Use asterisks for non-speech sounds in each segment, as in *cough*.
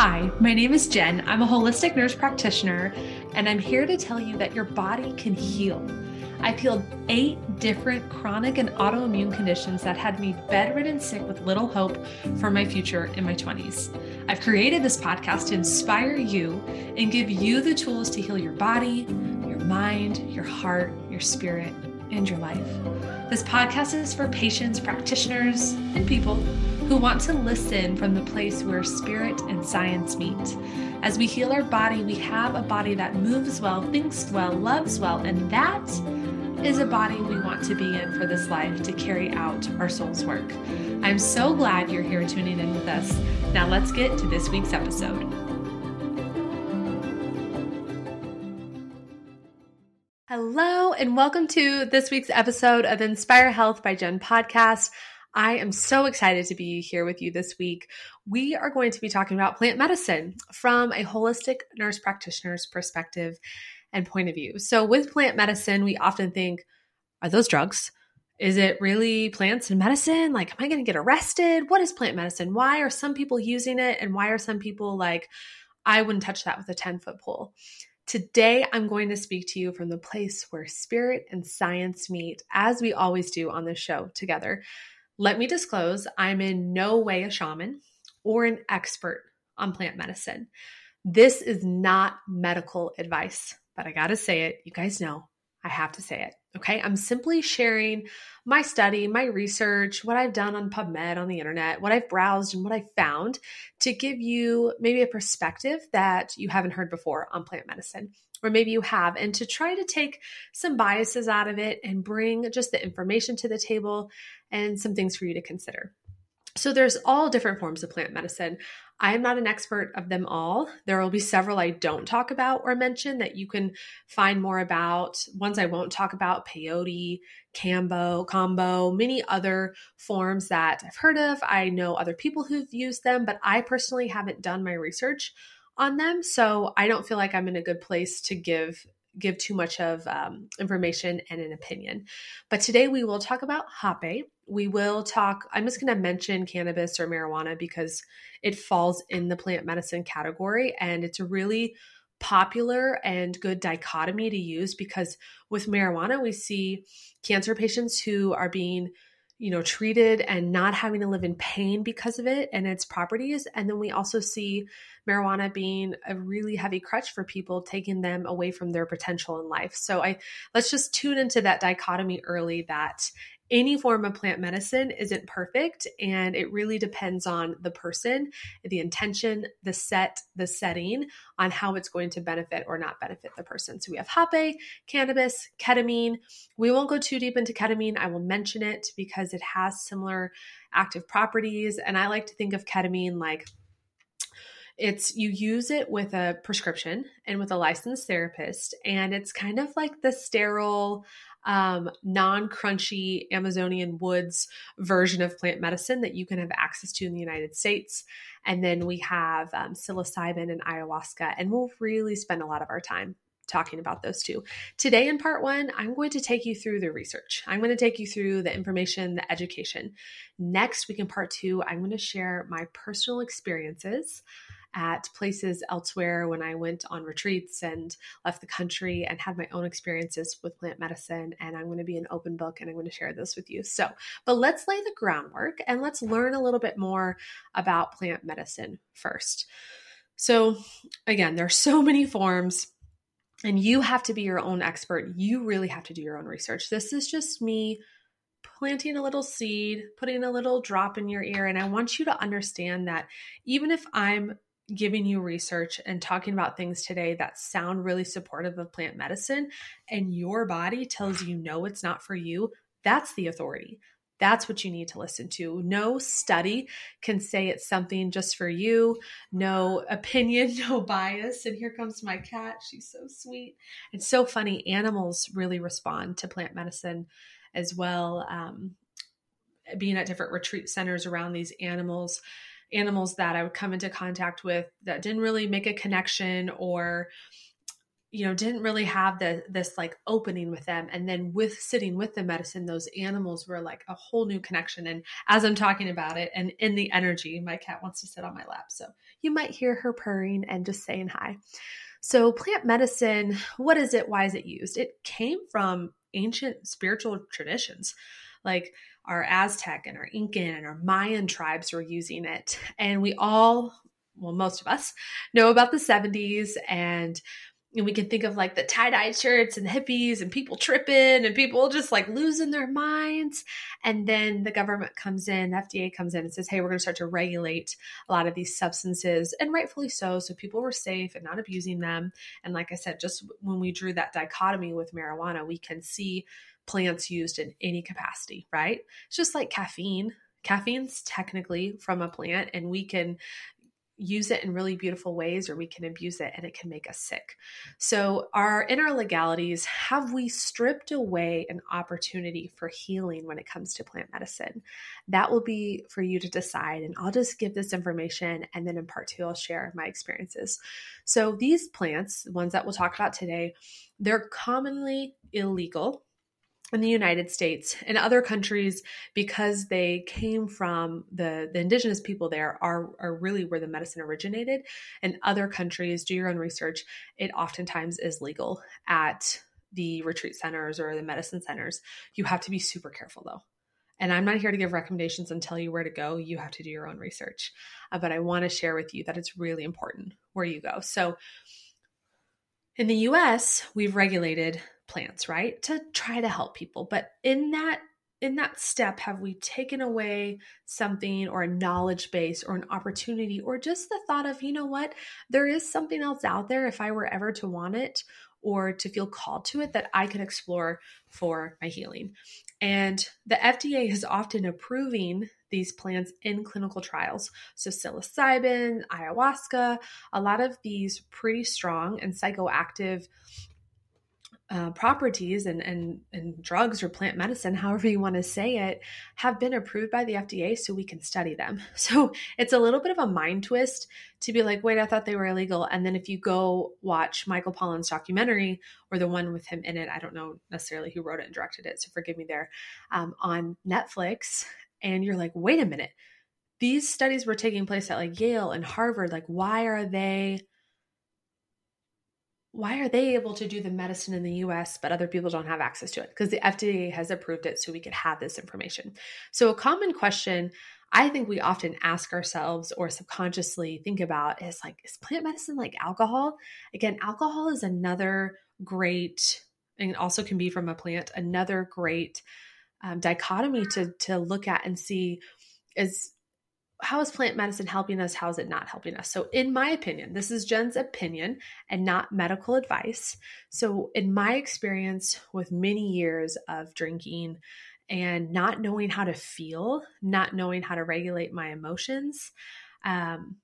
Hi, my name is Jen. I'm a holistic nurse practitioner, and I'm here to tell you that your body can heal. I've healed eight different chronic and autoimmune conditions that had me bedridden sick with little hope for my future in my 20s. I've created this podcast to inspire you and give you the tools to heal your body, your mind, your heart, your spirit, and your life. This podcast is for patients, practitioners, and people who want to listen from the place where spirit and science meet. As we heal our body, we have a body that moves well, thinks well, loves well, and that is a body we want to be in for this life to carry out our soul's work. I'm so glad you're here tuning in with us. Now let's get to this week's episode. Hello, and welcome to this week's episode of Inspire Health by Jen podcast. I am so excited to be here with you this week. We are going to be talking about plant medicine from a holistic nurse practitioner's perspective and point of view. So, with plant medicine, we often think, are those drugs? Is it really plants and medicine? Like, am I going to get arrested? What is plant medicine? Why are some people using it? And why are some people like, I wouldn't touch that with a 10 foot pole? Today, I'm going to speak to you from the place where spirit and science meet, as we always do on this show together. Let me disclose I'm in no way a shaman or an expert on plant medicine. This is not medical advice, but I gotta say it. You guys know I have to say it. Okay. I'm simply sharing my study, my research, what I've done on PubMed on the internet, what I've browsed, and what I found to give you maybe a perspective that you haven't heard before on plant medicine or maybe you have, and to try to take some biases out of it and bring just the information to the table and some things for you to consider. So, there's all different forms of plant medicine. I am not an expert of them all. There will be several I don't talk about or mention that you can find more about. Ones I won't talk about peyote, kambo, combo, many other forms that I've heard of. I know other people who've used them, but I personally haven't done my research on them. So I don't feel like I'm in a good place to give give too much of um, information and an opinion. But today we will talk about hape. We will talk, I'm just going to mention cannabis or marijuana because it falls in the plant medicine category and it's a really popular and good dichotomy to use because with marijuana, we see cancer patients who are being you know, treated and not having to live in pain because of it and its properties. And then we also see marijuana being a really heavy crutch for people, taking them away from their potential in life. So I let's just tune into that dichotomy early that any form of plant medicine isn't perfect and it really depends on the person, the intention, the set, the setting on how it's going to benefit or not benefit the person. So we have hape, cannabis, ketamine. We won't go too deep into ketamine. I will mention it because it has similar active properties and I like to think of ketamine like it's you use it with a prescription and with a licensed therapist and it's kind of like the sterile um, non crunchy Amazonian woods version of plant medicine that you can have access to in the United States. And then we have um, psilocybin and ayahuasca, and we'll really spend a lot of our time talking about those two. Today, in part one, I'm going to take you through the research. I'm going to take you through the information, the education. Next week, in part two, I'm going to share my personal experiences at places elsewhere when I went on retreats and left the country and had my own experiences with plant medicine. And I'm going to be an open book and I'm going to share this with you. So, but let's lay the groundwork and let's learn a little bit more about plant medicine first. So, again, there are so many forms and you have to be your own expert. You really have to do your own research. This is just me planting a little seed, putting a little drop in your ear. And I want you to understand that even if I'm giving you research and talking about things today that sound really supportive of plant medicine and your body tells you no it's not for you that's the authority that's what you need to listen to. No study can say it's something just for you. No opinion, *laughs* no bias. And here comes my cat. She's so sweet. It's so funny. Animals really respond to plant medicine as well. Um, being at different retreat centers around these animals, animals that I would come into contact with that didn't really make a connection or you know didn't really have the this like opening with them. And then with sitting with the medicine those animals were like a whole new connection. And as i'm talking about it and in the energy my cat wants to sit on my lap. So you might hear her purring and just saying hi. So plant medicine what is it? Why is it used? It came from ancient spiritual traditions like our aztec and our incan and our mayan tribes were using it. And we all well most of us know about the 70s and and we can think of like the tie-dye shirts and the hippies and people tripping and people just like losing their minds. And then the government comes in fda comes in and says hey we're going to start to regulate a lot of these substances and rightfully so so people were safe and not abusing them. And like i said just when we drew that dichotomy with marijuana we can see plants used in any capacity right it's just like caffeine caffeine's technically from a plant and we can use it in really beautiful ways or we can abuse it and it can make us sick. So, our inner legalities, have we stripped away an opportunity for healing when it comes to plant medicine? That will be for you to decide and I'll just give this information and then in part 2 I'll share my experiences. So, these plants, the ones that we'll talk about today, they're commonly illegal in the United States and other countries because they came from the the indigenous people there are are really where the medicine originated. In other countries, do your own research. It oftentimes is legal at the retreat centers or the medicine centers. You have to be super careful though. And I'm not here to give recommendations and tell you where to go. You have to do your own research. Uh, but I want to share with you that it's really important where you go. So in the US, we've regulated plants, right? To try to help people. But in that in that step have we taken away something or a knowledge base or an opportunity or just the thought of, you know what, there is something else out there if I were ever to want it or to feel called to it that I could explore for my healing. And the FDA is often approving these plants in clinical trials. So, psilocybin, ayahuasca, a lot of these pretty strong and psychoactive uh, properties and, and, and drugs or plant medicine, however you want to say it, have been approved by the FDA so we can study them. *laughs* So it's a little bit of a mind twist to be like, wait, I thought they were illegal. And then if you go watch Michael Pollan's documentary or the one with him in it, I don't know necessarily who wrote it and directed it, so forgive me there, um, on Netflix, and you're like, wait a minute, these studies were taking place at like Yale and Harvard. Like, why are they? Why are they able to do the medicine in the US, but other people don't have access to it? Because the FDA has approved it so we could have this information. So, a common question I think we often ask ourselves or subconsciously think about is like, is plant medicine like alcohol? Again, alcohol is another great, and also can be from a plant, another great um, dichotomy to, to look at and see is how is plant medicine helping us? How is it not helping us? So, in my opinion, this is Jen's opinion and not medical advice. So, in my experience with many years of drinking and not knowing how to feel, not knowing how to regulate my emotions, um,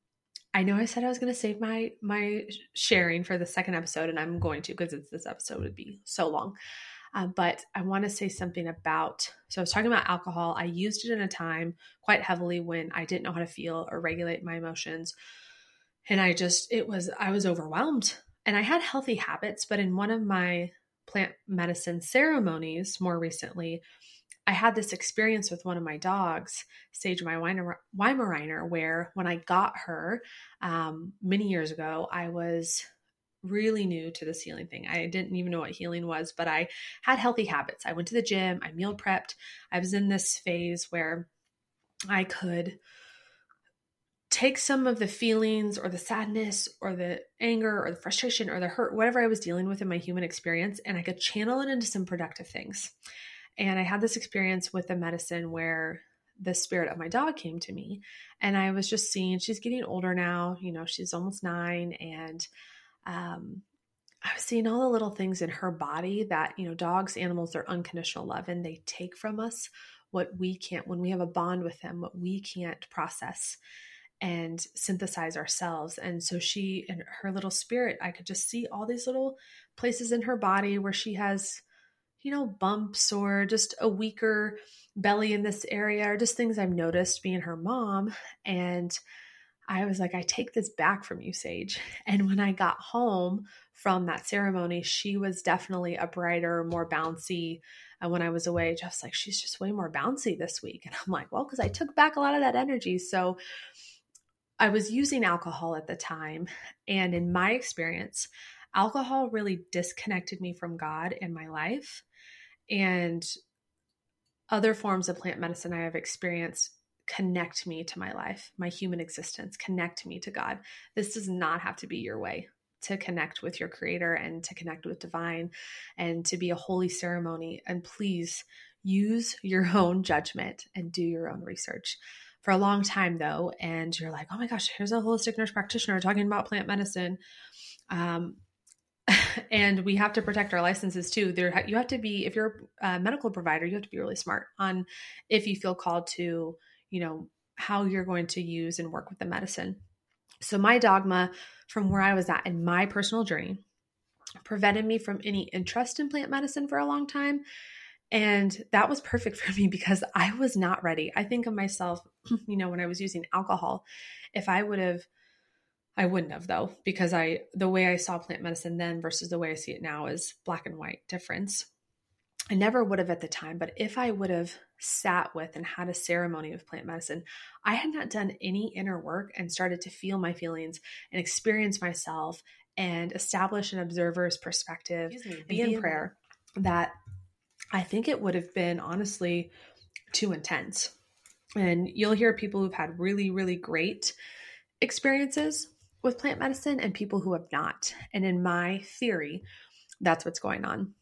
I know I said I was going to save my my sharing for the second episode, and I'm going to because this episode would be so long. Uh, but I want to say something about. So I was talking about alcohol. I used it in a time quite heavily when I didn't know how to feel or regulate my emotions, and I just it was I was overwhelmed. And I had healthy habits, but in one of my plant medicine ceremonies more recently, I had this experience with one of my dogs, Sage my Weimaraner, where when I got her um, many years ago, I was really new to this healing thing. I didn't even know what healing was, but I had healthy habits. I went to the gym, I meal prepped. I was in this phase where I could take some of the feelings or the sadness or the anger or the frustration or the hurt, whatever I was dealing with in my human experience, and I could channel it into some productive things. And I had this experience with the medicine where the spirit of my dog came to me and I was just seeing she's getting older now, you know, she's almost 9 and um, I was seeing all the little things in her body that, you know, dogs, animals, are unconditional love and they take from us what we can't, when we have a bond with them, what we can't process and synthesize ourselves. And so she and her little spirit, I could just see all these little places in her body where she has, you know, bumps or just a weaker belly in this area or just things I've noticed being her mom. And I was like, I take this back from you, Sage. *laughs* And when I got home from that ceremony, she was definitely a brighter, more bouncy. And when I was away, just like, she's just way more bouncy this week. *laughs* And I'm like, well, because I took back a lot of that energy. So I was using alcohol at the time. And in my experience, alcohol really disconnected me from God in my life. And other forms of plant medicine I have experienced connect me to my life, my human existence, connect me to God. This does not have to be your way to connect with your creator and to connect with divine and to be a holy ceremony. And please use your *laughs* own judgment and do your own research. For a long time, though, and you're like, oh my gosh, here's a holistic nurse practitioner talking about plant medicine. Um, *laughs* and we have to protect our licenses too. There, you have to be if you're a medical provider, you have to be really smart on if you feel called to you know, how you're going to use and work with the medicine. So, my dogma from where I was at in my personal journey prevented me from any interest in plant medicine for a long time. And that was perfect *laughs* for me because I was not ready. I think of myself, *clears throat* you know, when I was using alcohol, if I would have, I wouldn't have though, because I, the way I saw plant medicine then versus the way I see it now is black and white difference. I never would have at the time, but if I would have sat with and had a ceremony with plant medicine, I had not done any inner work and started to feel my feelings and experience myself and establish an observer's perspective, me, be in prayer, that I think it would have been honestly too intense. And you'll hear people who've had really, really great experiences with plant medicine and people who have not. And in my theory, that's what's going on.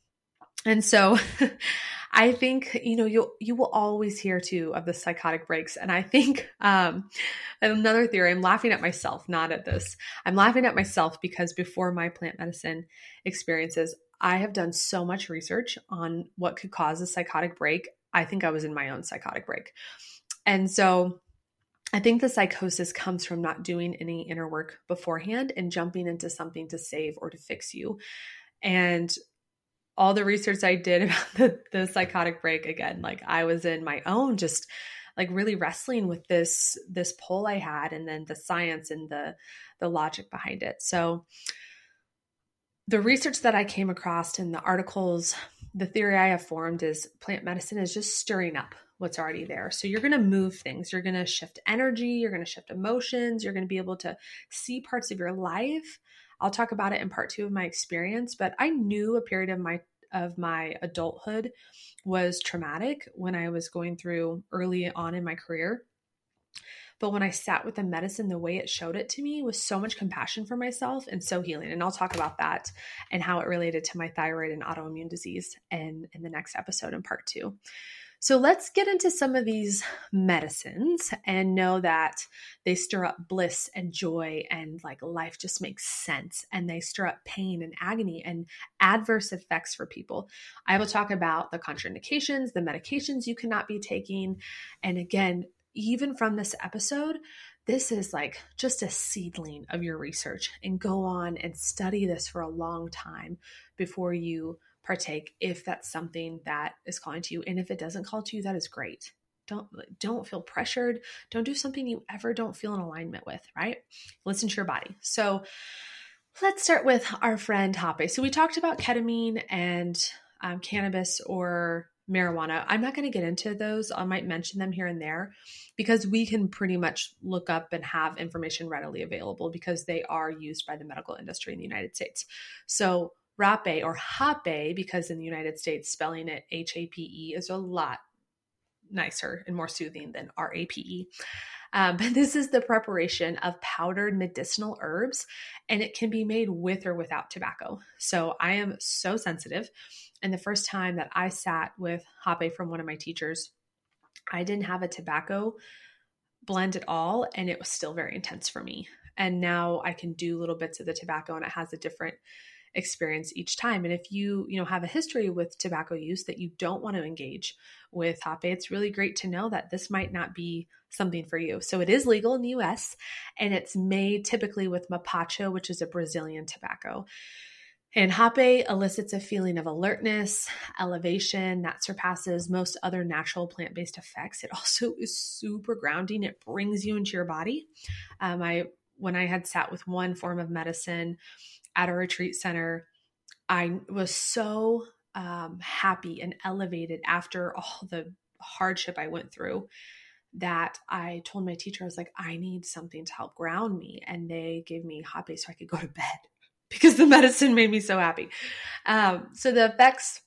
And so *laughs* I think, you know, you you will always hear too of the psychotic breaks. And I think um another theory, I'm laughing at myself, not at this. I'm laughing at myself because before my plant medicine experiences, I have done so much research on what could cause a psychotic break. I think I was in my own psychotic break. And so I think the psychosis comes from not doing any inner work beforehand and jumping into something to save or to fix you. And all the research I did *laughs* about the, the psychotic break again, like I was in my own just like really wrestling with this this pull I had and then the science and the the logic behind it. So the research that I came across in the articles, the theory I have formed is plant medicine is just stirring up what's already there. So you're going to move things, you're going to shift energy, you're going to shift emotions, you're going to be able to see parts of your life I'll talk about it in part two of my experience, but I knew a period of my of my adulthood was traumatic when I was going through early on in my career. But when I sat with the medicine, the way it showed it to me was so much compassion for myself and so healing. And I'll talk about that and how it related to my thyroid and autoimmune disease in, in the next episode in part two. So let's get into some of these medicines and know that they stir up bliss and joy and like life just makes sense and they stir up pain and agony and adverse effects for people. I will talk about the contraindications, the medications you cannot be taking. And again, even from this episode, this is like just a seedling of your research and go on and study this for a long time before you partake if that's something that is calling to you and if it doesn't call to you that is great don't don't feel pressured don't do something you ever don't feel in alignment with right listen to your body so let's start with our friend Hapé. So we talked about ketamine and um, cannabis or marijuana. I'm not going to get into those. I might mention them here and there because we can pretty much look up and have information readily available because they are used by the medical industry in the United States. So Rape or Hape, because in the United States, spelling it H A P E is a lot nicer and more soothing than R A P E. Um, but *laughs* this is the preparation of powdered medicinal herbs, and it can be made with or without tobacco. So I am so sensitive. And the first time that I sat with Hape from one of my teachers, I didn't have a tobacco blend at all, and it was still very intense for me. And now I can do little bits of the tobacco, and it has a different experience each time. And if you, you know, have a history with tobacco use that you don't want to engage with Hape, it's really great to know that this might not be something for you. So it is legal in the US and it's made typically with mapacho, which is a Brazilian tobacco. And Hape elicits a feeling of alertness, elevation that surpasses most other natural plant based effects. It also *laughs* is super grounding. It brings you into your body. Um, I when I had sat with one form of medicine at a retreat center, I was so um, happy and elevated after *laughs* all the hardship I went through that I told my teacher, I was like, I need something to help ground me. And they gave me Hape so I could go to bed *laughs* because the medicine made me so happy. Um, so the effects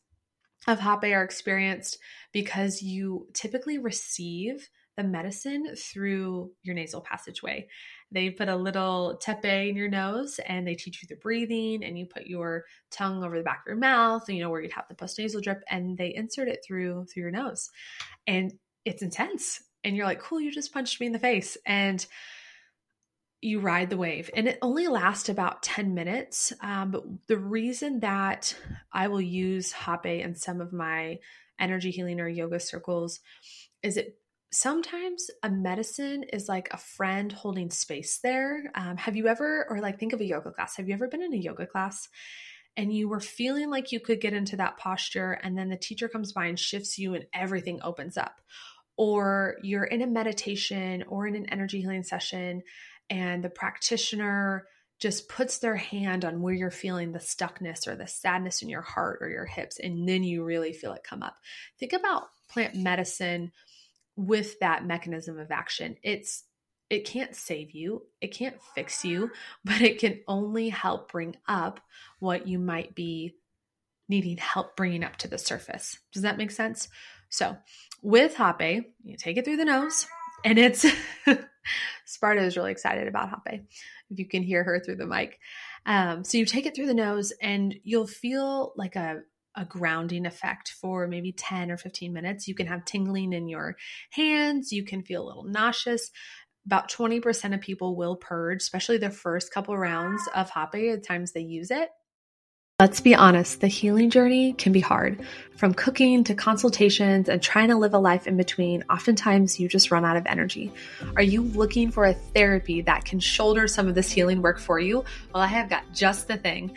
of Hape are experienced because you typically receive the medicine through your nasal passageway. They put a little tepi in your nose and they teach you the breathing and you put your tongue over the back of your mouth, you know, where you'd have the postnasal drip and they insert it through through your nose. And it's intense. And you're like, cool, you just punched me in the face. And you ride the wave and it only lasts about 10 minutes um, but the reason that i will use hape in some of my energy healing or yoga circles is it sometimes a medicine is like a friend holding space there. Um, have you ever or like think of a yoga class. Have you ever been in a yoga class and you were feeling like you could get into that posture and then the teacher comes by and shifts you and everything opens up? Or you're in a meditation or in an energy healing session and the practitioner just puts their hand on where you're feeling the stuckness or the sadness in your heart or your hips, and then you really feel it come up. Think about plant medicine with that mechanism of action. It's it can't save you, it can't fix you, but it can only help bring up what you might be needing help bringing up to the surface. Does that make sense? So, with Hape, you take it through the nose, and it's *laughs* Sparta is really excited about Hape, if you can hear her through the mic. Um, so you take it through the nose and you'll feel like a, a grounding effect for maybe 10 or 15 minutes. You can have tingling in your hands, you can feel a little nauseous. About 20% of people will purge, especially the first couple rounds of Hape, the times they use it. Let's be honest, the healing journey can be hard. From cooking to consultations and trying to live a life in between, oftentimes you just run out of energy. Are you looking for a therapy that can shoulder some of this healing work for you? Well, I have got just the thing.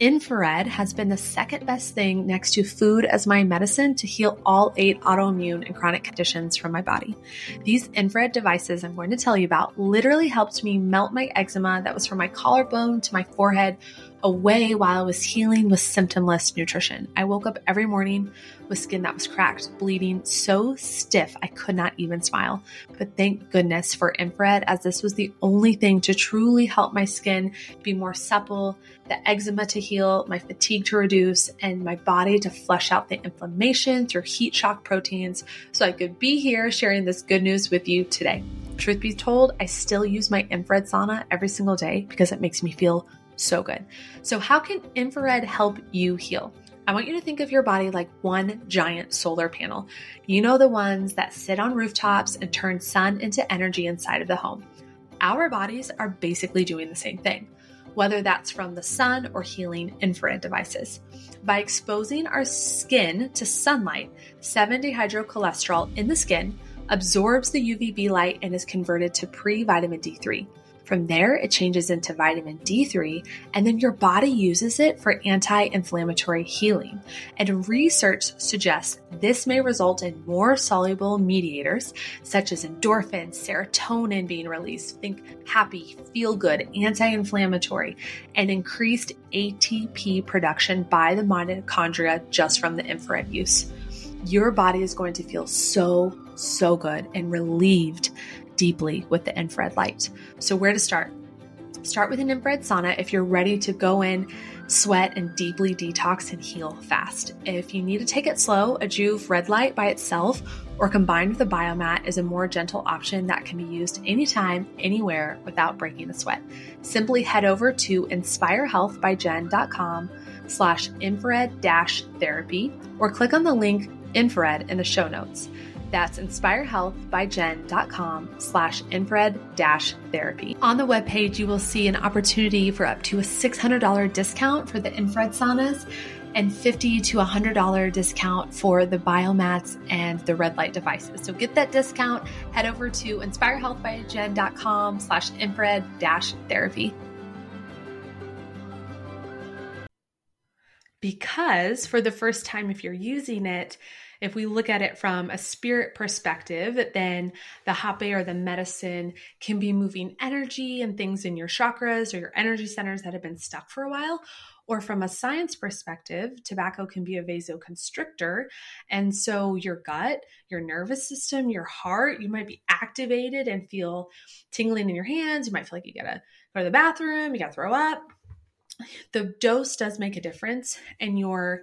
Infrared has been the second best thing next to food as my medicine to heal all eight autoimmune and chronic conditions from my body. These infrared devices I'm going to tell you about literally helped me melt my eczema that was from my collarbone to my forehead away while I was healing with symptomless nutrition. I woke up every morning with skin that was cracked, bleeding, so stiff I could not even smile. But thank goodness for infrared, as this was the only thing to truly help my skin be more supple, the eczema to heal, my fatigue to reduce, and my body to flush out the inflammation through heat shock proteins so I could be here sharing this good news with you today. Truth be told, I still use my infrared sauna every single day because it makes me feel so good. So, how can infrared help you heal? I want you to think of your body like one giant solar panel. You know, the ones that sit on rooftops and turn sun into energy inside of the home. Our bodies are basically doing the same thing, whether that's from the sun or healing infrared devices. By exposing our skin to sunlight, 7 dehydrocholesterol in the skin absorbs the UVB light and is converted to pre vitamin D3. From there, it changes into vitamin D3, and then your body uses it for anti inflammatory healing. And research suggests this may result in more soluble mediators such as endorphins, serotonin being released, think happy, feel good, anti inflammatory, and increased ATP production by the mitochondria just from the infrared use. Your body is going to feel so, so good and relieved deeply with the infrared light. So, where to start? Start with an infrared sauna if you're ready to go in, sweat, and deeply detox and heal fast. If you need to take it slow, a Joovv red light by itself or combined with a biomat is a more gentle option that can be used anytime, anywhere without breaking a sweat. Simply head over to inspirehealthbyjen.com slash infrared dash therapy or click on the link infrared in the show notes. That's inspirehealthbyjen.com slash infrared dash therapy. On the webpage, you will see an opportunity for up to a $600 discount for the infrared saunas and 50 to $100 discount for the biomats and the red light devices. So get that discount, head over to inspirehealthbyjen.com slash infrared dash therapy. because for the first time, if you're using it, if we look at it from a spirit perspective, then the hape or the medicine can be moving energy and things in your chakras or your energy centers that have been stuck for a while. Or from a science perspective, tobacco can be a vasoconstrictor. And so your gut, your nervous system, your heart, you might be activated and feel tingling in your hands. You might feel like you gotta go to the bathroom, you gotta throw up. The dose does make a difference, and your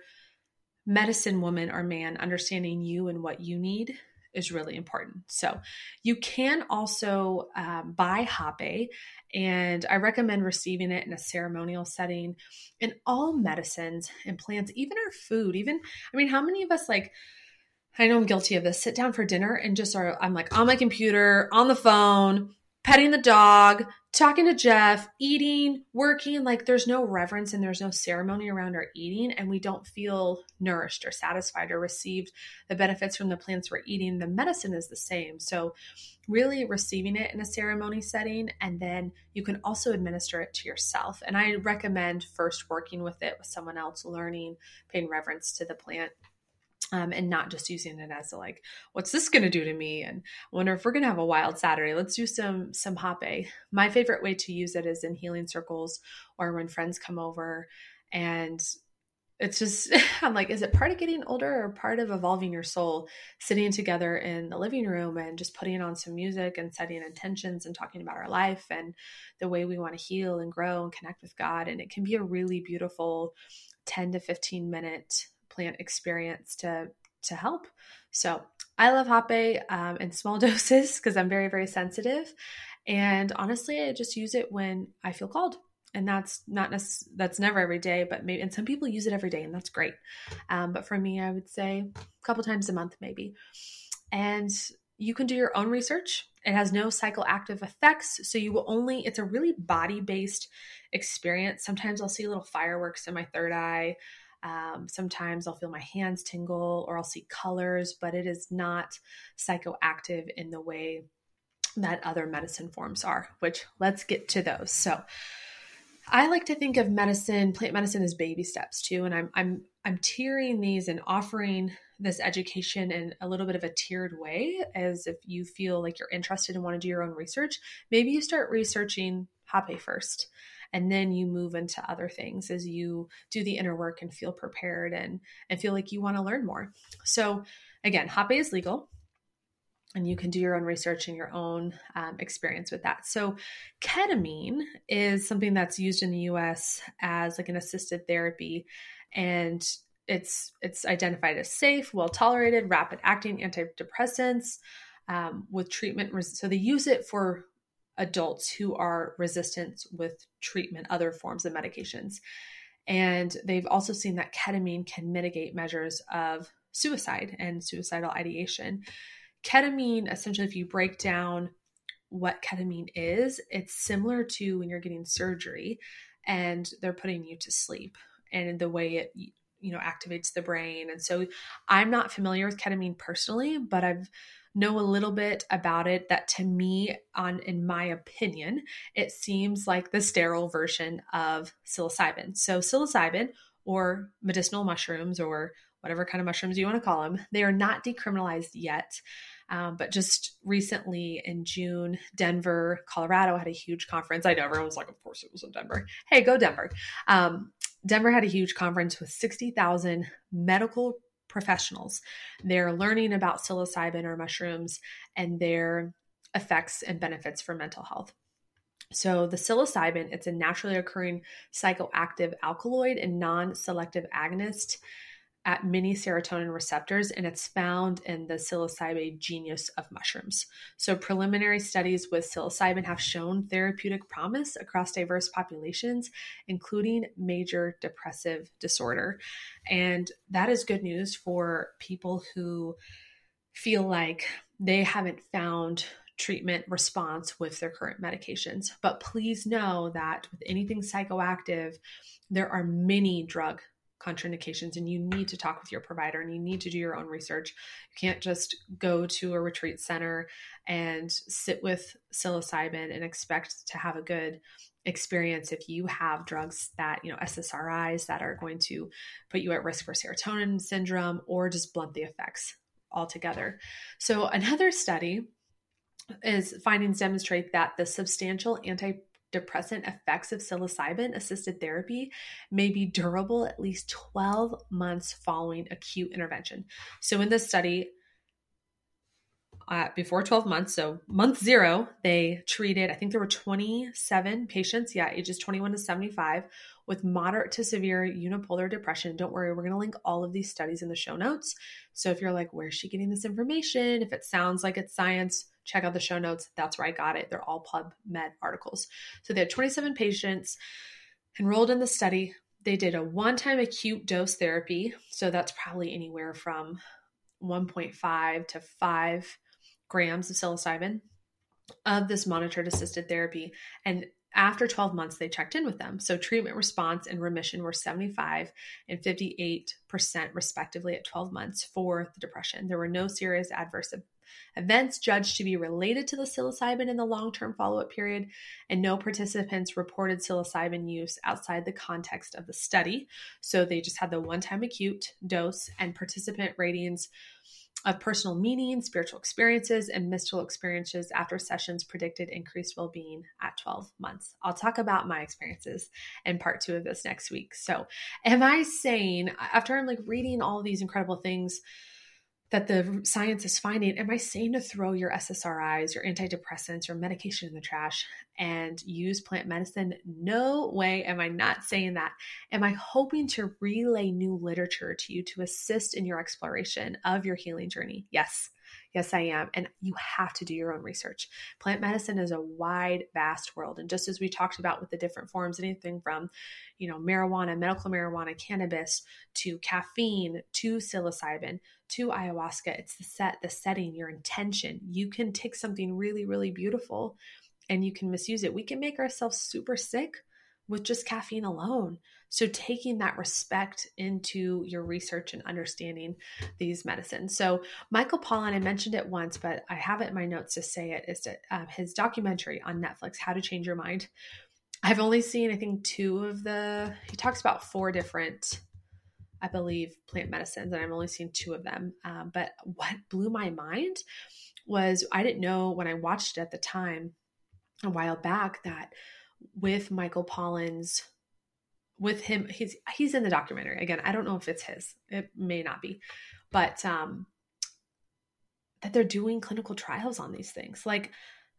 medicine woman or man understanding you and what you need is really important. So you can also um, buy hape, and I recommend receiving it in a ceremonial setting. And all medicines and plants, even our food, even I mean, how many of us like? I know I'm guilty of this. Sit down for dinner and just are I'm like on my computer, on the phone, petting the dog, talking to Jeff, eating, working. Like there's no reverence and there's no ceremony around our eating, and we don't feel nourished or satisfied or received the benefits from the plants we're eating. The medicine is the same. So, really receiving it in a ceremony setting, and then you can also administer it to yourself. And I recommend first working with it with someone else, learning, paying reverence to the plant um, and not just using it as a like, what's this going to do to me? And I wonder if we're going to have a wild Saturday. Let's do some some hape. My favorite way to use it is in healing circles or when friends come over, and it's just *laughs* I'm like, is it part of getting older or part of evolving your soul? Sitting together in the living room and just putting on some music and setting intentions and talking about our life and the way we want to heal and grow and connect with God. And it can be a really beautiful 10 to 15 minute plant experience to to help. So I love hape um, in small *laughs* doses because I'm very very sensitive, and honestly, I just use it when I feel called. And that's not nec- that's never every day, but maybe and some people use it every day, and that's great. Um, but for me, I would say a couple times a month, maybe. And you can do your own research. It has no psychoactive effects, so you will only. It's a really body based experience. Sometimes I'll see little fireworks in my third eye. Um, sometimes I'll feel my hands tingle or I'll see colors, but it is not psychoactive in the way that other medicine forms are, which let's get to those. So, I like to think of medicine, plant medicine as baby steps too, and I'm I'm I'm tiering these and offering this education in a little bit of a tiered way as if you feel like you're interested and want to do your own research, maybe you start researching Hape first and then you move into other things as you do the inner work and feel prepared and and feel like you want to learn more so again hape is legal and you can do your own research and your own um, experience with that. So, ketamine is something that's used in the U.S. as like an assisted therapy, and it's it's identified as safe, well tolerated, rapid acting antidepressants um, with treatment. So they use it for adults who are resistant with treatment, other forms of medications. And they've also seen that ketamine can mitigate measures of suicide and suicidal ideation. Ketamine, essentially, if you break down what ketamine is, it's similar to when you're getting surgery and they're putting you to sleep and the way it you know activates the brain and so i'm not familiar with ketamine personally but i've know a little bit about it that to me on in my opinion it seems like the sterile version of psilocybin so psilocybin or medicinal mushrooms or whatever kind of mushrooms you want to call them they are not decriminalized yet um, but just recently in June, Denver, Colorado had a huge conference. I know everyone was like, of course it was in Denver. Hey, go Denver. Um, Denver had a huge conference with 60,000 medical professionals. They're learning about psilocybin or mushrooms and their effects and benefits for mental health. So, the psilocybin, it's a naturally occurring psychoactive alkaloid and non selective agonist at many serotonin receptors, and it's found in the psilocybe genus of mushrooms. So, preliminary studies with psilocybin have shown therapeutic promise across diverse populations, including major depressive disorder. And that is good news for people who feel like they haven't found treatment response with their current medications. But please know that with anything psychoactive, there are many drug contraindications and you need to talk with your provider and you need to do your own research. You can't just go to a retreat center and sit with psilocybin and expect to have a good experience if you have drugs that, you know, SSRIs that are going to put you at risk for serotonin syndrome or just blunt the effects altogether. So, another study is findings demonstrate that the substantial antidepressant effects of psilocybin assisted therapy may be durable at least 12 months following acute intervention. So, in this study, uh, before 12 months, so month zero, they treated, I think there were 27 patients, yeah, ages 21 to 75, with moderate to severe unipolar depression. Don't worry, we're going to link all of these studies in the show notes. So if you're like, where's she getting this information? If it sounds like it's science, check out the show notes. That's where I got it. They're all PubMed articles. So they had 27 patients enrolled in the study. They did a one time acute dose therapy. So that's probably anywhere from 1.5 to 5 grams of psilocybin of this monitored assisted therapy. And after 12 months, they checked in with them. So treatment response and remission were 75 and 58%, respectively, at 12 months for the depression. There were no serious adverse events judged to be related to the psilocybin in the long term follow up period, and no participants reported psilocybin use outside the context of the study. So they just had the one time acute dose, and participant ratings of personal meaning, spiritual experiences, and mystical experiences after sessions predicted increased well being at 12 months. I'll talk about my experiences in part two of this next week. So, am I saying, after I'm like reading all these incredible things, that the science is finding, am I saying to throw your SSRIs, your antidepressants, your medication in the trash and use plant medicine? No way am I not saying that. Am I hoping to relay new literature to you to assist in your exploration of your healing journey? Yes. Yes, I am. And you have to do your own research. Plant medicine is a wide, vast world. And just as we talked about with the different forms, anything from, you know, marijuana, medical marijuana, cannabis, to caffeine, to psilocybin, to ayahuasca, it's the set, the setting, your intention. You can take something really, really beautiful and you can misuse it. We can make ourselves super sick with just caffeine alone. So, taking that respect into your research and understanding these medicines. So, Michael Pollan, I mentioned it once, but I have it in my notes to say it, is that um, his documentary on Netflix, How to Change Your Mind. I've only seen, I think, two of the, he talks about four different, I believe, plant medicines, and I've only seen two of them. Um, but what blew my mind was I didn't know when I watched it at the time a while back that with Michael Pollan's with him he's he's in the documentary. Again i don't know if it's his. It may not be. But um that they're doing clinical trials on these things. Like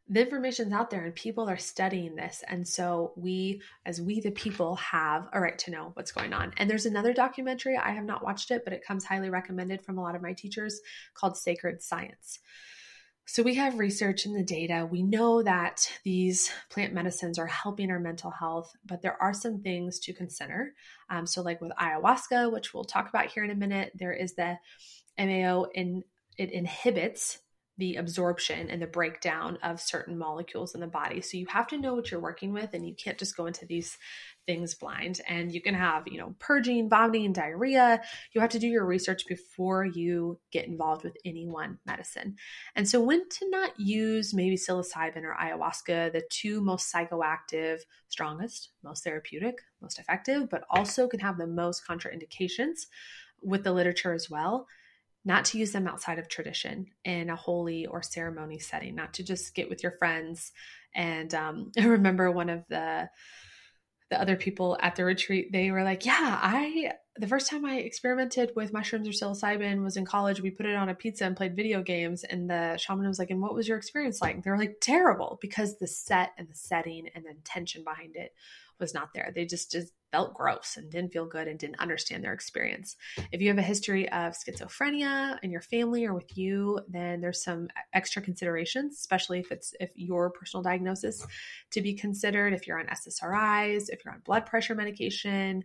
the information's out there and people are studying this and so we as we the people have a right to know what's going on and there's another documentary i have not watched it but it comes highly recommended from a lot of my teachers called sacred science so, we have research in the data. We know that these plant medicines are helping our mental health, but there are some things to consider. Um, so, like with ayahuasca, which we'll talk about here in a minute, there is the MAO, in it inhibits the absorption and the breakdown of certain molecules in the body. So you have to know what you're working with and you can't just go into these things blind. And you can have, you know, purging, vomiting, diarrhea. You have to do your research before you get involved with any one medicine. And so when to not use maybe psilocybin or ayahuasca, the two most psychoactive, strongest, most therapeutic, most effective, but also can have the most contraindications with the literature as well not to use them outside of tradition in a holy or ceremony setting, not to just get with your friends. And um, *laughs* I remember one of the the other people at the retreat, they were like, "Yeah, I the first time I experimented with mushrooms or psilocybin was in college. We put it on a pizza and played video games." And the shaman was like, "And what was your experience like?" They were like, "Terrible," because the set and the setting and the intention behind it was not there. They just, just felt gross and didn't feel good and didn't understand their experience. If you have a history of schizophrenia in your family or with you, then there's some extra considerations, especially if it's if your personal diagnosis to be considered. If you're on SSRIs, if you're on blood pressure medication,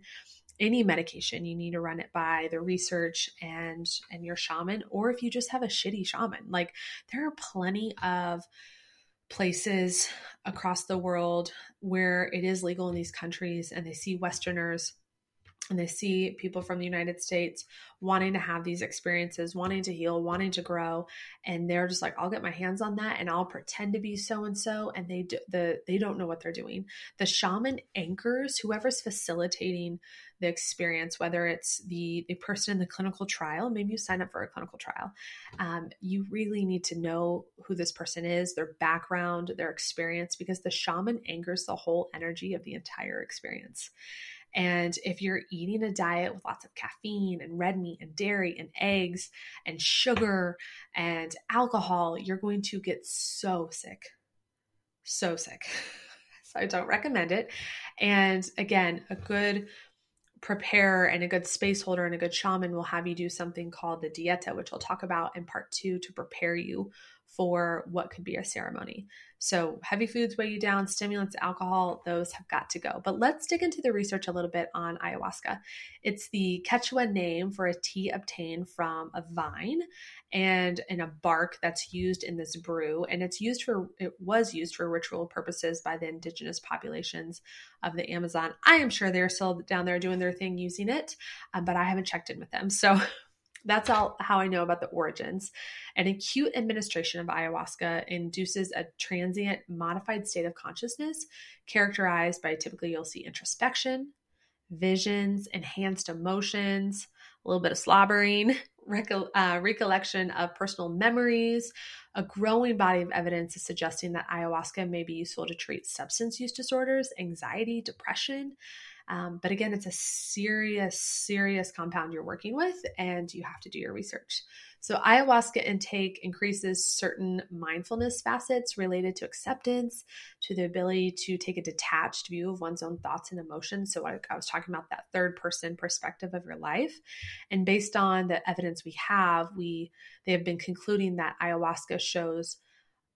any medication you need to run it by the research and and your shaman or if you just have a shitty shaman like there are plenty of places across the world where it is legal in these countries and they see Westerners and they see people from the United States wanting to have these experiences, wanting to heal, wanting to grow, and they're just like, "I'll get my hands on that, and I'll pretend to be so and so," and they do, the they don't know what they're doing. The shaman anchors whoever's facilitating the experience, whether it's the the person in the clinical trial, maybe you sign up for a clinical trial. Um, you really need to know who this person is, their background, their experience, because the shaman anchors the whole energy of the entire experience. And if you're eating a diet with lots of caffeine and red meat and dairy and eggs and sugar and alcohol, you're going to get so sick. So sick. *laughs* So I don't recommend it. And again, a good preparer and a good space holder and a good shaman will have you do something called the dieta, which we'll talk about in part two to prepare you for what could be a ceremony. So, heavy foods weigh you down, stimulants, alcohol, those have got to go. But let's dig into the research a little bit on ayahuasca. It's the Quechua name for a tea obtained from a vine and in a bark that's used in this brew. And it's used for, it was used for ritual purposes by the indigenous populations of the Amazon. I am sure they're still down there doing their thing using it, uh, but I haven't checked in with them. So, *laughs* that's all how I know about the origins. An acute administration of ayahuasca induces a transient modified state of consciousness characterized by typically you'll see introspection, visions, enhanced emotions, a little bit of slobbering, *laughs* uh, recollection of personal memories. A growing body of evidence is suggesting that ayahuasca may be useful to treat substance use disorders, anxiety, depression, um, but again, it's a serious, serious compound you're working with, and you have to do your research. So, ayahuasca intake increases certain mindfulness facets related to acceptance, to the ability to take a detached view of one's own thoughts and emotions. So, I, I was talking about that third person perspective of your life. And based on the evidence we have, we they have been concluding that ayahuasca shows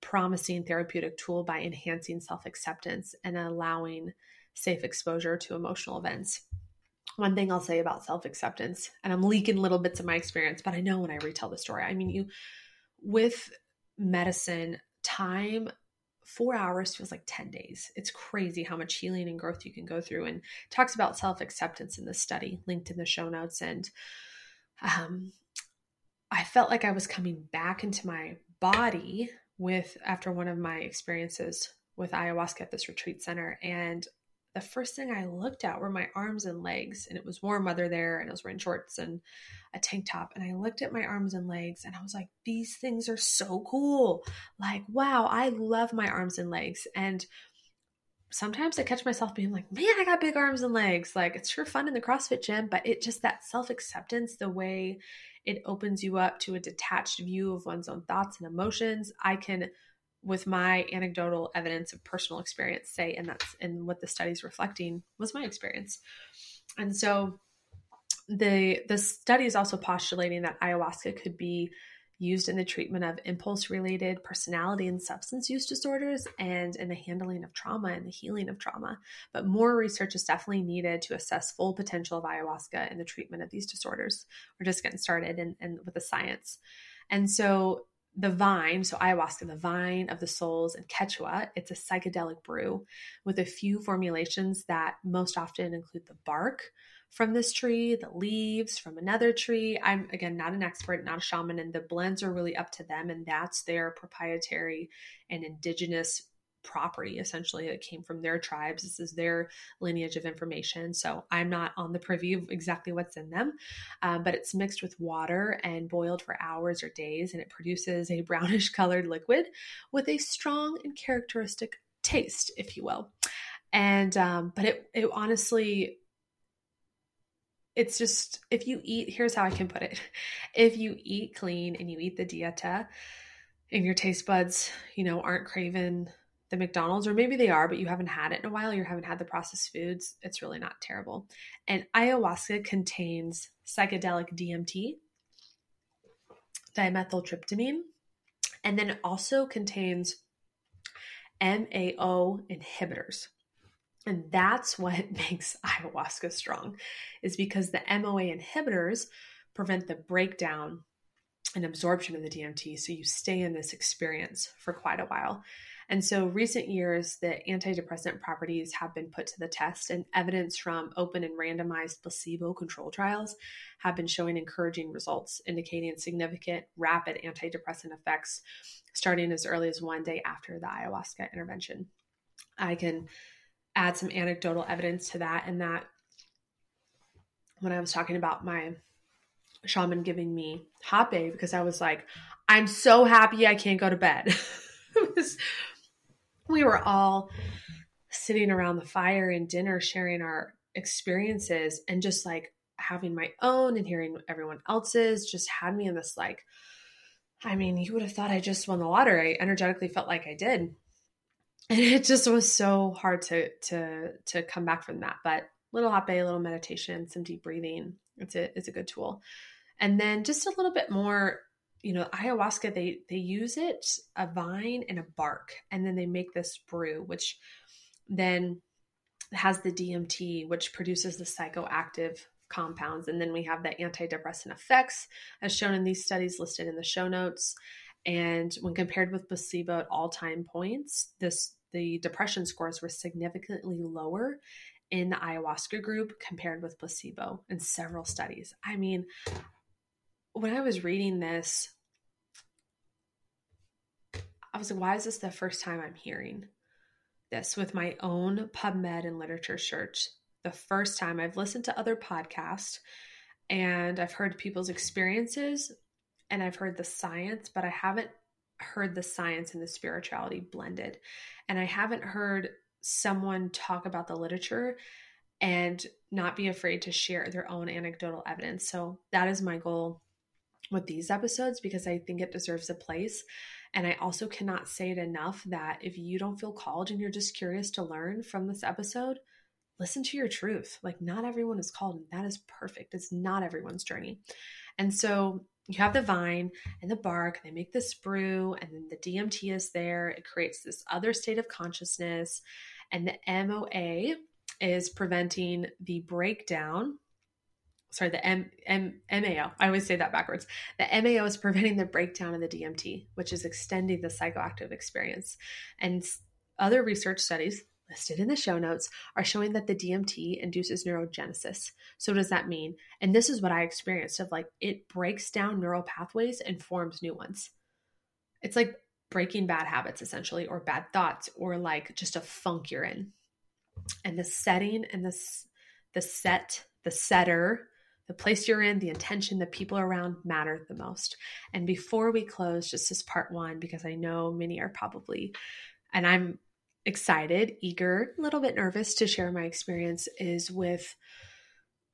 promising therapeutic tool by enhancing self acceptance and allowing safe exposure to emotional events. One thing I'll say about self acceptance, and I'm leaking little bits of my experience, but I know when I retell the story, I mean, you, with medicine, time four hours feels like 10 days. It's crazy how much healing and growth you can go through. And talks about self acceptance in the study, linked in the show notes. And um, I felt like I was coming back into my body with after one of my experiences with ayahuasca at this retreat center. And the first thing I looked at were my arms and legs, and it was warm weather there, and I was wearing shorts and a tank top. And I looked at my arms and legs, and I was like, these things are so cool. Like, wow, I love my arms and legs. And sometimes I catch myself being like, man, I got big arms and legs. Like, it's sure fun in the CrossFit gym, but it just that self acceptance, the way it opens you up to a detached view of one's own thoughts and emotions. I can with my anecdotal evidence of personal experience say and that's and what the study's reflecting was my experience. And so the the study is also postulating that ayahuasca could be used in the treatment of impulse related personality and substance use disorders and in the handling of trauma and the healing of trauma. But more research is definitely needed to assess full potential of ayahuasca in the treatment of these disorders. We're just getting started and in, with the science. And so the vine, so ayahuasca, the vine of the souls, and Quechua, it's a psychedelic brew with a few formulations that most often include the bark from this tree, the leaves from another tree. I'm, again, not an expert, not a shaman, and the blends are really up to them, and that's their proprietary and indigenous property essentially that came from their tribes. This is their lineage of information. So I'm not on the privy of exactly what's in them, um, but it's mixed with water and boiled for hours or days, and it produces a *laughs* brownish colored liquid with a strong and characteristic taste, if you will. And um, but it it honestly it's just if you eat here's how i can put it *laughs* if you eat clean and you eat the dieta and your taste buds you know aren't craving the McDonald's, or maybe they are, but you haven't had it in a while, you haven't had the processed foods, it's really not terrible. And ayahuasca contains psychedelic DMT, dimethyltryptamine, and then also contains MAO inhibitors. And that's what *laughs* makes ayahuasca strong, is because the MOA inhibitors prevent the breakdown and absorption of the DMT. So you stay in this experience for quite a while. And so, recent years, the antidepressant properties have been put to the test, and evidence from open and randomized placebo control trials have been showing encouraging results, indicating significant rapid antidepressant effects starting as early as one day after the ayahuasca intervention. I can add some anecdotal evidence to that, and that when I was talking about my shaman giving me hape because I was like, I'm so happy I can't go to bed. *laughs* was, we were all sitting around the fire and dinner sharing our experiences and just like having my own and hearing everyone else's just had me in this like I mean, you would have thought I just won the lottery. I energetically felt like I did. And it just was so hard to to to come back from that. But little hape, a little meditation, some deep breathing. It's a it's a good tool. And then just a little bit more, you know, ayahuasca, they they use it, a vine and a bark, and then they make this brew, which then has the DMT, which produces the psychoactive compounds. And then we have the antidepressant effects, as shown in these studies listed in the show notes. And when compared with placebo at all time points, this the depression scores were significantly lower in the ayahuasca group compared with placebo in several studies. I mean, when I was reading this, I was like, why is this the first time I'm hearing this with my own PubMed and literature search? The first time I've listened to other podcasts and I've heard people's experiences and I've heard the science, but I haven't heard the science and the spirituality blended. And I haven't heard someone talk about the literature and not be afraid to share their own anecdotal evidence. So that is my goal with these episodes because I think it deserves a place. And I also cannot say it enough that if you don't feel called and you're just curious to learn from this episode, listen to your truth. Like, not everyone is called, and that is perfect. It's not everyone's journey. And so, you have the vine and the bark, they make this brew, and then the DMT is there. It creates this other state of consciousness. And the MOA is preventing the breakdown sorry, the M, M, MAO. I always say that backwards. The MAO is preventing the breakdown of the DMT, which is extending the psychoactive experience. And other research studies listed in the show notes are showing that the DMT induces neurogenesis. So does that mean? And this is what I experienced of like it breaks down neural pathways and forms new ones. It's like breaking bad habits essentially or bad thoughts or like just a funk you're in. And the setting and this the set, the setter the place you're in, the intention, the people around matter the most. And before we close, just as part one, because I know many are probably, and I'm excited, eager, a little bit nervous to share my experience, is with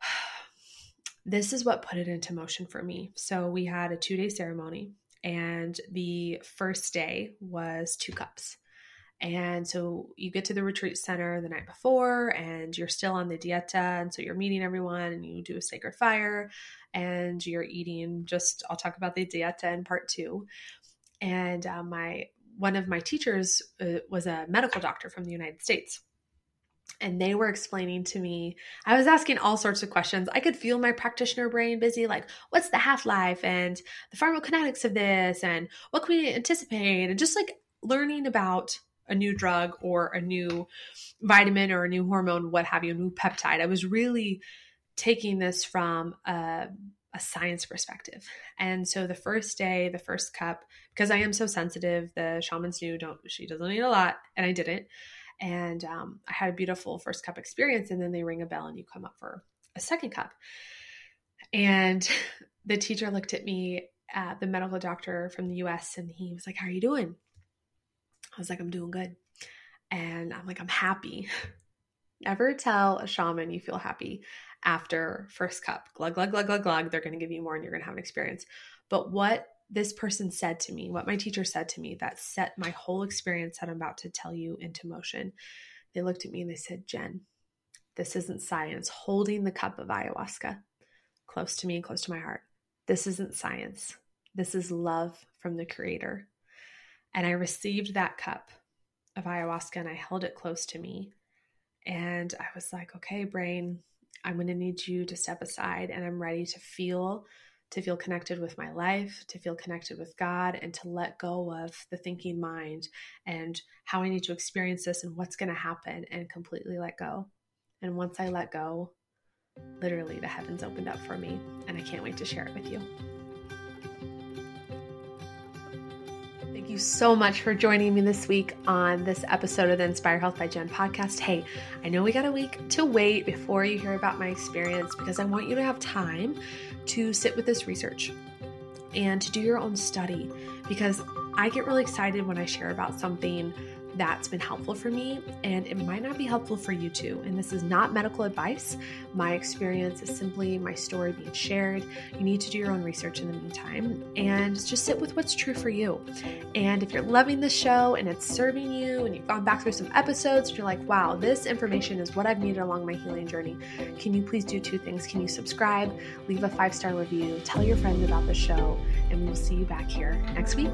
*sighs* this is what put it into motion for me. So we had a two day ceremony, and the first day was two cups. And so you get to the retreat center the night before and you're still on the dieta. And so you're meeting everyone and you do a sacred fire and you're eating just, I'll talk about the dieta in part two. And uh, my, one of my teachers uh, was a medical doctor from the United States. And they were explaining to me, I was asking all sorts of questions. I could feel my practitioner brain busy, like, what's the half life and the pharmacokinetics of this, and what can we anticipate, and just like learning about a new drug or a new vitamin or a new hormone, what have you, a new peptide. I was really taking this from a, a science perspective. And so the first day, the first cup, because I am so sensitive, the shamans knew don't she doesn't need a lot, and I didn't. And um, I had a beautiful first cup experience, and then they ring a bell and you come up for a second cup. And *laughs* the teacher looked at me, uh, the medical doctor from the US, and he was like, How are you doing? I was like, I'm doing good. And I'm like, I'm happy. *laughs* Never tell a shaman you feel happy after first cup. Glug, glug, glug, glug, glug. They're going to give you more and you're going to have an experience. But what this person said to me, what my teacher said to me, that set my whole experience that I'm about to tell you into motion. They looked at me and they said, Jen, this isn't science. Holding the cup of ayahuasca close to me and close to my heart. This isn't science. This is love from the creator. And I received that cup of ayahuasca and I held it close to me. And I was like, okay, brain, I'm going to need you to step aside and I'm ready to feel to feel connected with my life, to feel connected with God, and to let go of the thinking mind and how I need to experience this and what's going to happen and completely let go. And once I let go, literally the heavens opened up for me, and I can't wait to share it with you. You so much for joining me this week on this episode of the Inspire Health by Jen podcast. Hey, I know we got a week to wait before you hear about my experience because I want you to have time to sit with this research and to do your own study because I get really excited when I share about something that's been helpful for me, and it might not be helpful for you too. And this is not medical advice. My experience is simply my story being shared. You need to do your own research in the meantime and just sit with what's true for you. And if you're loving the show and it's serving you, and you've gone back through some episodes, and you're like, wow, this information is what I've needed along my healing journey, can you please do two things? Can you subscribe, leave a five star review, tell your friends about the show, and we will see you back here next week.